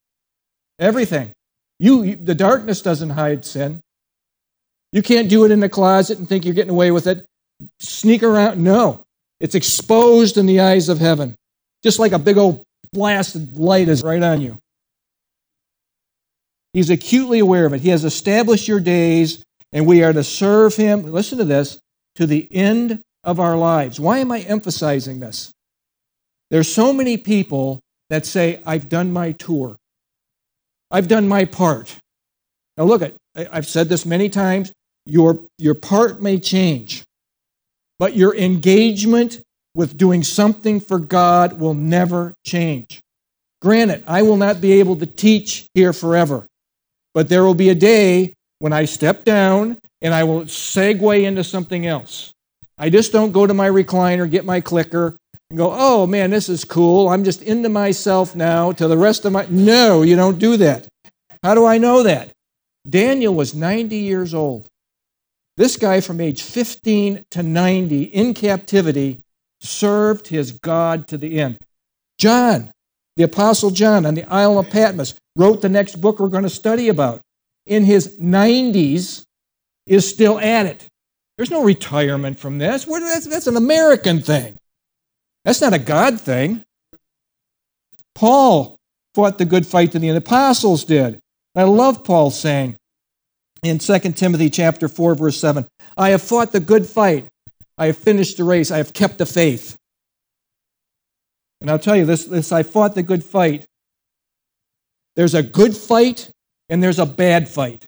S1: Everything. You, the darkness doesn't hide sin. You can't do it in the closet and think you're getting away with it. Sneak around. No. It's exposed in the eyes of heaven. Just like a big old blasted light is right on you. He's acutely aware of it. He has established your days, and we are to serve him. Listen to this to the end of our lives. Why am I emphasizing this? There's so many people that say, I've done my tour. I've done my part. Now, look, at, I've said this many times. Your, your part may change, but your engagement with doing something for God will never change. Granted, I will not be able to teach here forever, but there will be a day when I step down and I will segue into something else. I just don't go to my recliner, get my clicker, and go, oh man, this is cool. I'm just into myself now to the rest of my. No, you don't do that. How do I know that? Daniel was 90 years old. This guy from age 15 to 90 in captivity served his God to the end. John, the Apostle John on the Isle of Patmos, wrote the next book we're going to study about. In his 90s, is still at it. There's no retirement from this. That's, that's an American thing. That's not a God thing. Paul fought the good fight to the end. Apostles did. I love Paul saying in 2 Timothy chapter 4, verse 7, I have fought the good fight. I have finished the race. I have kept the faith. And I'll tell you this, this I fought the good fight. There's a good fight and there's a bad fight.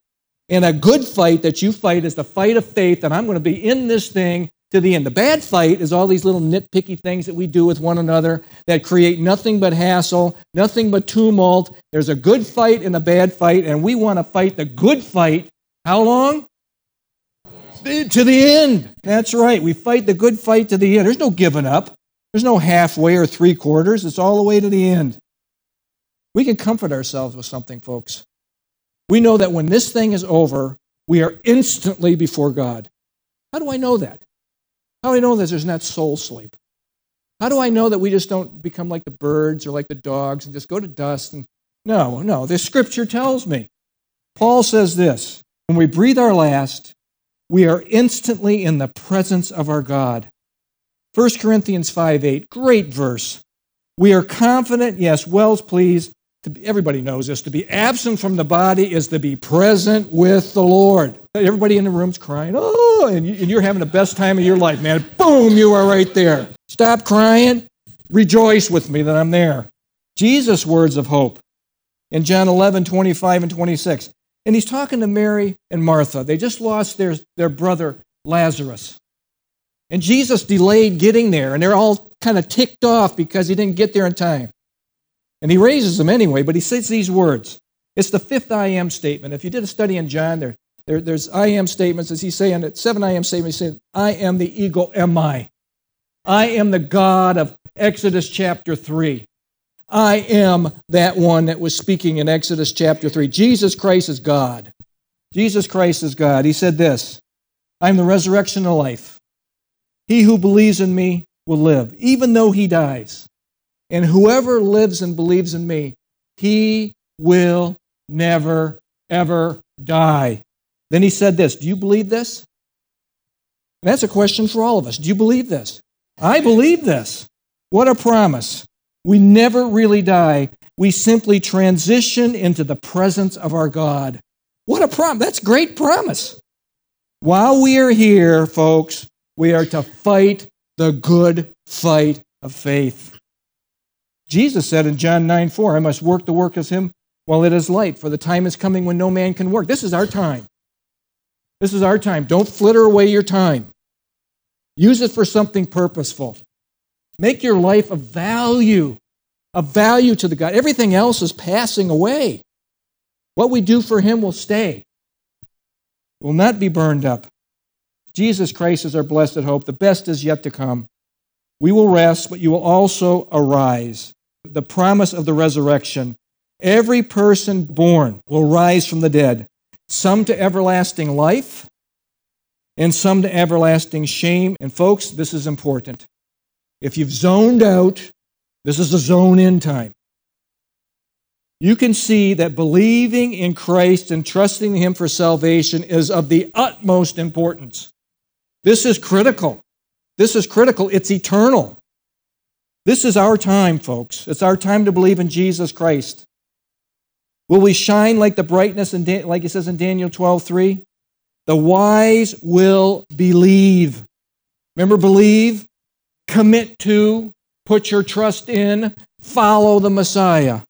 S1: And a good fight that you fight is the fight of faith that I'm going to be in this thing to the end. The bad fight is all these little nitpicky things that we do with one another that create nothing but hassle, nothing but tumult. There's a good fight and a bad fight, and we want to fight the good fight. How long? To the end. That's right. We fight the good fight to the end. There's no giving up. There's no halfway or three quarters. It's all the way to the end. We can comfort ourselves with something, folks. We know that when this thing is over, we are instantly before God. How do I know that? How do I know that there's not soul sleep? How do I know that we just don't become like the birds or like the dogs and just go to dust? And no, no, the scripture tells me. Paul says this when we breathe our last, we are instantly in the presence of our God. 1 Corinthians 5 8, great verse. We are confident, yes, Wells, pleased, be, everybody knows this, to be absent from the body is to be present with the Lord. Everybody in the room's crying, oh, and, you, are having the best time of your life, man. Boom, you are right there. Stop crying. Rejoice with me that I'm there. Jesus' words of hope in John 11, 25 and 26. And he's talking to Mary and Martha. They just lost their, their brother Lazarus. And Jesus delayed getting there, and they're all kind of ticked off because he didn't get there in time. And he raises them anyway, but he says these words. It's the fifth I am statement. If you did a study in John, there, there there's I am statements. As he's saying it, seven I am statements, he says, I am the ego am I. I am the God of Exodus chapter 3. I am that one that was speaking in Exodus chapter 3. Jesus Christ is God. Jesus Christ is God. He said this I'm the resurrection of life. He who believes in me will live, even though he dies. And whoever lives and believes in me, he will never, ever die. Then he said this Do you believe this? And that's a question for all of us. Do you believe this? I believe this. What a promise. We never really die. We simply transition into the presence of our God. What a promise. That's great promise. While we are here, folks, we are to fight the good fight of faith. Jesus said in John 9 4, I must work the work of him while it is light, for the time is coming when no man can work. This is our time. This is our time. Don't flitter away your time. Use it for something purposeful. Make your life of value, of value to the God. Everything else is passing away. What we do for him will stay, will not be burned up. Jesus Christ is our blessed hope. The best is yet to come. We will rest, but you will also arise the promise of the resurrection. Every person born will rise from the dead, some to everlasting life, and some to everlasting shame. And folks, this is important. If you've zoned out, this is a zone in time. You can see that believing in Christ and trusting Him for salvation is of the utmost importance. This is critical. This is critical. It's eternal. This is our time, folks. It's our time to believe in Jesus Christ. Will we shine like the brightness, in Dan- like it says in Daniel 12 3? The wise will believe. Remember, believe, commit to, put your trust in, follow the Messiah.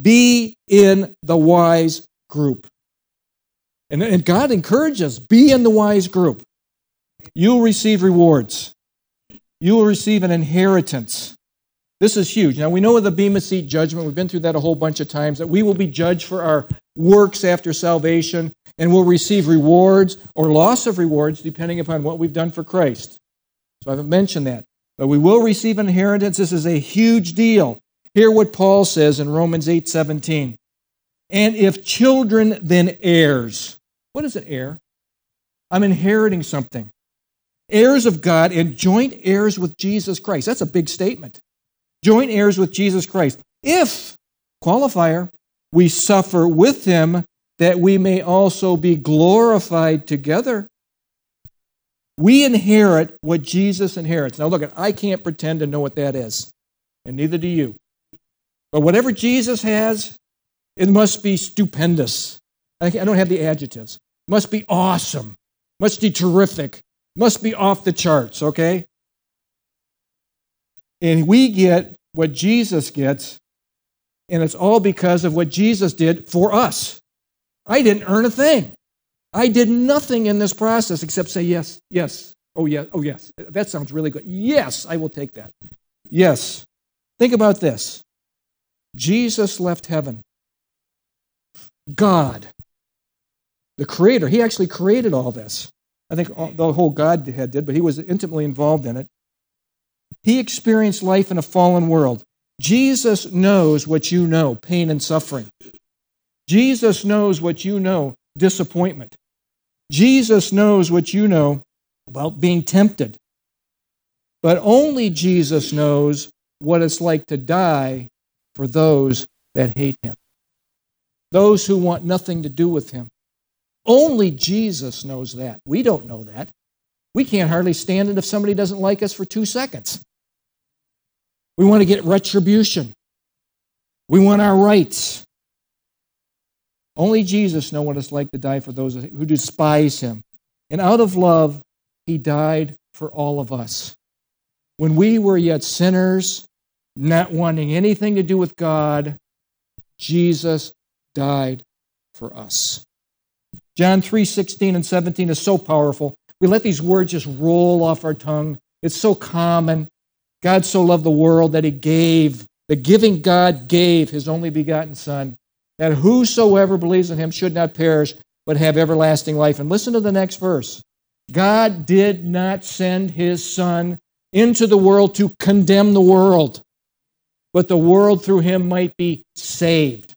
S1: Be in the wise group. And, and God encourages be in the wise group. You'll receive rewards, you will receive an inheritance. This is huge. Now, we know of the Bema Seat judgment. We've been through that a whole bunch of times that we will be judged for our works after salvation and will receive rewards or loss of rewards depending upon what we've done for Christ. So I haven't mentioned that. But we will receive inheritance. This is a huge deal. Hear what Paul says in Romans 8 17. And if children, then heirs. What is an heir? I'm inheriting something. Heirs of God and joint heirs with Jesus Christ. That's a big statement joint heirs with Jesus Christ. If, qualifier, we suffer with him, that we may also be glorified together. We inherit what Jesus inherits. Now, look, at I can't pretend to know what that is, and neither do you. But whatever Jesus has, it must be stupendous. I don't have the adjectives. It must be awesome. Must be terrific. Must be off the charts, okay? And we get what Jesus gets, and it's all because of what Jesus did for us. I didn't earn a thing. I did nothing in this process except say yes, yes, oh yes, oh yes. That sounds really good. Yes, I will take that. Yes. Think about this. Jesus left heaven. God, the creator, he actually created all this. I think the whole Godhead did, but he was intimately involved in it. He experienced life in a fallen world. Jesus knows what you know pain and suffering. Jesus knows what you know disappointment. Jesus knows what you know about being tempted. But only Jesus knows what it's like to die for those that hate him, those who want nothing to do with him. Only Jesus knows that. We don't know that. We can't hardly stand it if somebody doesn't like us for two seconds. We want to get retribution. We want our rights. Only Jesus knows what it's like to die for those who despise him. And out of love, he died for all of us. When we were yet sinners, not wanting anything to do with God, Jesus died for us. John 3 16 and 17 is so powerful. We let these words just roll off our tongue. It's so common. God so loved the world that he gave, the giving God gave his only begotten Son, that whosoever believes in him should not perish, but have everlasting life. And listen to the next verse God did not send his Son into the world to condemn the world, but the world through him might be saved.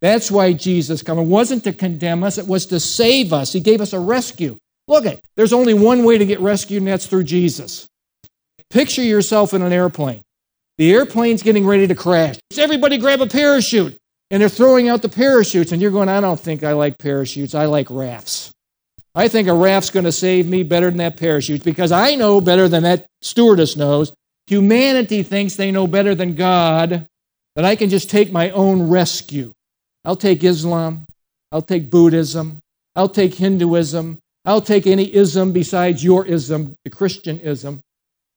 S1: That's why Jesus came. It wasn't to condemn us, it was to save us. He gave us a rescue. Look at there's only one way to get rescued, and that's through Jesus. Picture yourself in an airplane. The airplane's getting ready to crash. Everybody grab a parachute. And they're throwing out the parachutes. And you're going, I don't think I like parachutes. I like rafts. I think a raft's going to save me better than that parachute because I know better than that stewardess knows. Humanity thinks they know better than God, that I can just take my own rescue. I'll take Islam. I'll take Buddhism. I'll take Hinduism. I'll take any ism besides your ism, the Christian ism.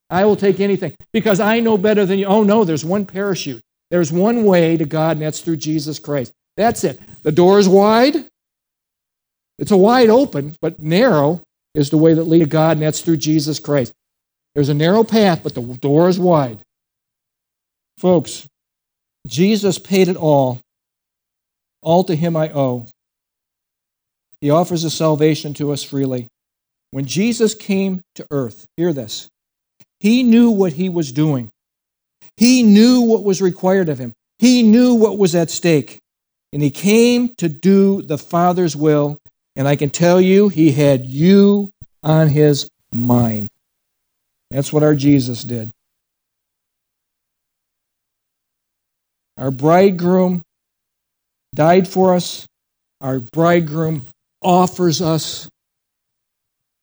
S1: I will take anything because I know better than you. Oh, no, there's one parachute. There's one way to God, and that's through Jesus Christ. That's it. The door is wide. It's a wide open, but narrow is the way that leads to God, and that's through Jesus Christ. There's a narrow path, but the door is wide. Folks, Jesus paid it all. All to him I owe. He offers a salvation to us freely. When Jesus came to earth, hear this, he knew what he was doing. He knew what was required of him. He knew what was at stake. And he came to do the Father's will. And I can tell you, he had you on his mind. That's what our Jesus did. Our bridegroom died for us. Our bridegroom offers us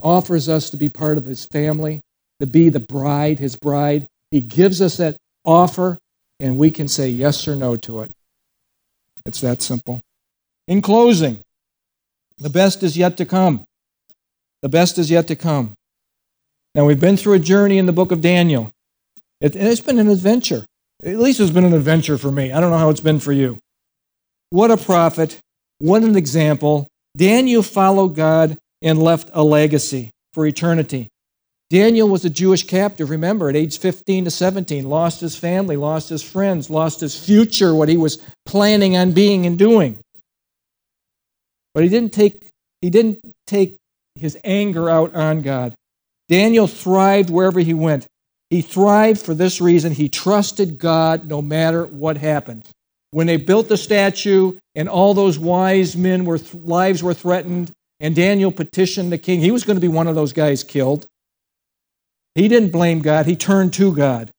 S1: offers us to be part of his family, to be the bride, his bride. He gives us that offer and we can say yes or no to it. It's that simple. In closing, the best is yet to come. The best is yet to come. Now, we've been through a journey in the book of Daniel. It, has been an adventure. At least it's been an adventure for me. I don't know how it's been for you. What a prophet. What an example. Daniel followed God and left a legacy for eternity. Daniel was a Jewish captive, remember, at age 15 to 17, lost his family, lost his friends, lost his future, what he was planning on being and doing. But he didn't take, he didn't take his anger out on God. Daniel thrived wherever he went. He thrived for this reason. He trusted God no matter what happened. When they built the statue and all those wise men were lives were threatened and Daniel petitioned the king, he was going to be one of those guys killed. He didn't blame God, he turned to God.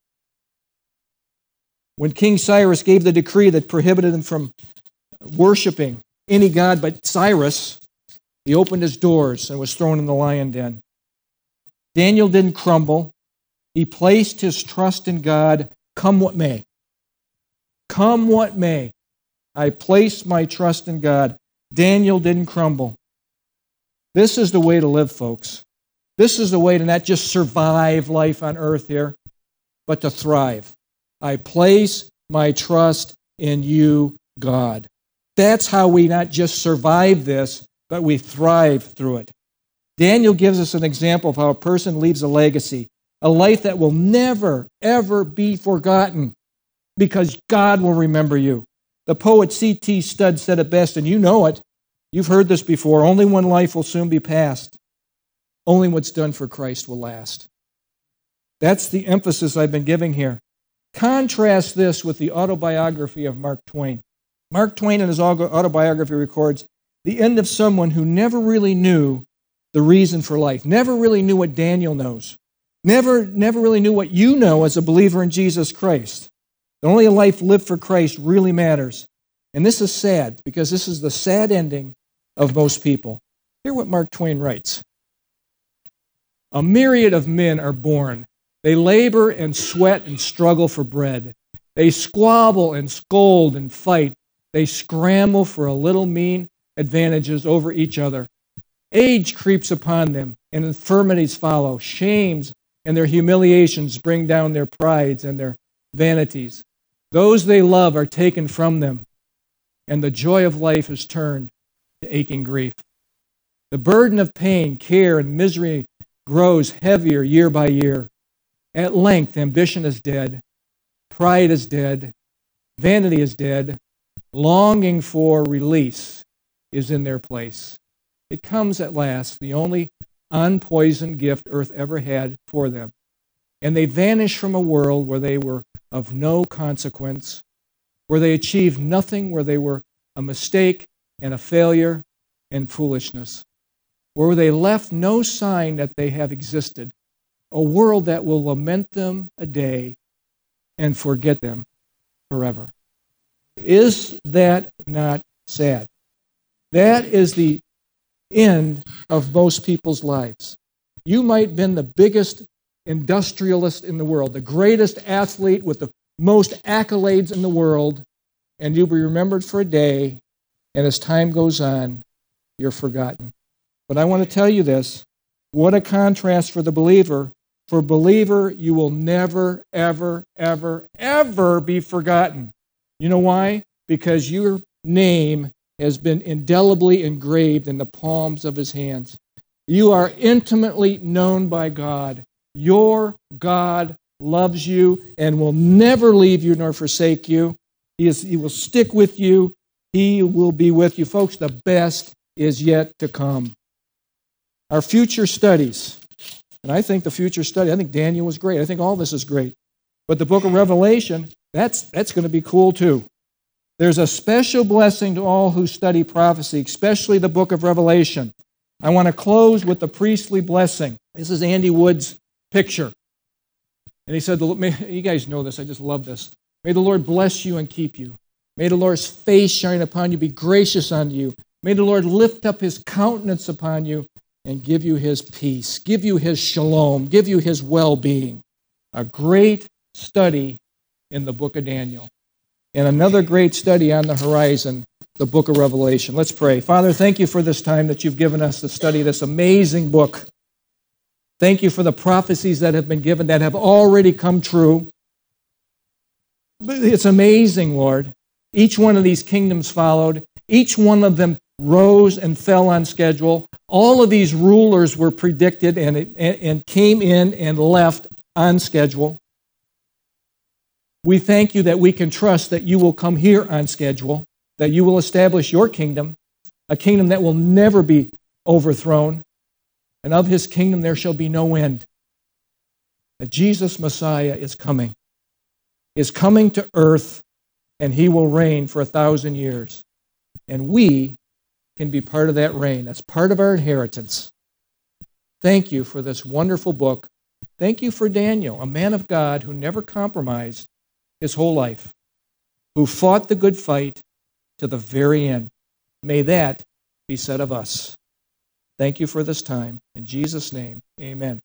S1: When King Cyrus gave the decree that prohibited him from worshiping any god but Cyrus, he opened his doors and was thrown in the lion den. Daniel didn't crumble. He placed his trust in God, come what may. Come what may. I place my trust in God. Daniel didn't crumble. This is the way to live, folks. This is the way to not just survive life on earth here, but to thrive. I place my trust in you, God. That's how we not just survive this, but we thrive through it. Daniel gives us an example of how a person leaves a legacy, a life that will never, ever be forgotten because God will remember you. The poet C.T. Studd said it best, and you know it. You've heard this before. Only one life will soon be passed. Only what's done for Christ will last. That's the emphasis I've been giving here. Contrast this with the autobiography of Mark Twain. Mark Twain, in his autobiography, records the end of someone who never really knew the reason for life, never really knew what Daniel knows, never, never really knew what you know as a believer in Jesus Christ. Only a life lived for Christ really matters. And this is sad because this is the sad ending of most people. Hear what Mark Twain writes A myriad of men are born. They labor and sweat and struggle for bread. They squabble and scold and fight. They scramble for a little mean advantages over each other. Age creeps upon them, and infirmities follow. Shames and their humiliations bring down their prides and their vanities. Those they love are taken from them, and the joy of life is turned to aching grief. The burden of pain, care, and misery grows heavier year by year. At length, ambition is dead, pride is dead, vanity is dead, longing for release is in their place. It comes at last, the only unpoisoned gift earth ever had for them. And they vanish from a world where they were of no consequence, where they achieved nothing, where they were a mistake and a failure and foolishness, where they left no sign that they have existed, a world that will lament them a day and forget them forever. Is that not sad? That is the end of most people's lives. You might have been the biggest industrialist in the world, the greatest athlete with the most accolades in the world, and you'll be remembered for a day, and as time goes on, you're forgotten. But I want to tell you this what a contrast for the believer. For believer, you will never, ever, ever, ever be forgotten. You know why? Because your name has been indelibly engraved in the palms of his hands. You are intimately known by God. Your God loves you and will never leave you nor forsake you. He, is, he will stick with you. He will be with you. Folks, the best is yet to come. Our future studies, and I think the future study, I think Daniel was great. I think all this is great. But the book of Revelation, that's, that's going to be cool too. There's a special blessing to all who study prophecy, especially the book of Revelation. I want to close with the priestly blessing. This is Andy Wood's picture. And he said, You guys know this, I just love this. May the Lord bless you and keep you. May the Lord's face shine upon you, be gracious unto you. May the Lord lift up his countenance upon you and give you his peace, give you his shalom, give you his well being. A great study in the book of Daniel. And another great study on the horizon, the book of Revelation. Let's pray. Father, thank you for this time that you've given us to study this amazing book. Thank you for the prophecies that have been given that have already come true. It's amazing, Lord. Each one of these kingdoms followed. Each one of them rose and fell on schedule. All of these rulers were predicted and, and came in and left on schedule. We thank you that we can trust that you will come here on schedule, that you will establish your kingdom, a kingdom that will never be overthrown, and of his kingdom there shall be no end. That Jesus Messiah is coming, is coming to earth, and he will reign for a thousand years. And we can be part of that reign. That's part of our inheritance. Thank you for this wonderful book. Thank you for Daniel, a man of God who never compromised his whole life, who fought the good fight to the very end. May that be said of us. Thank you for this time. In Jesus' name, amen.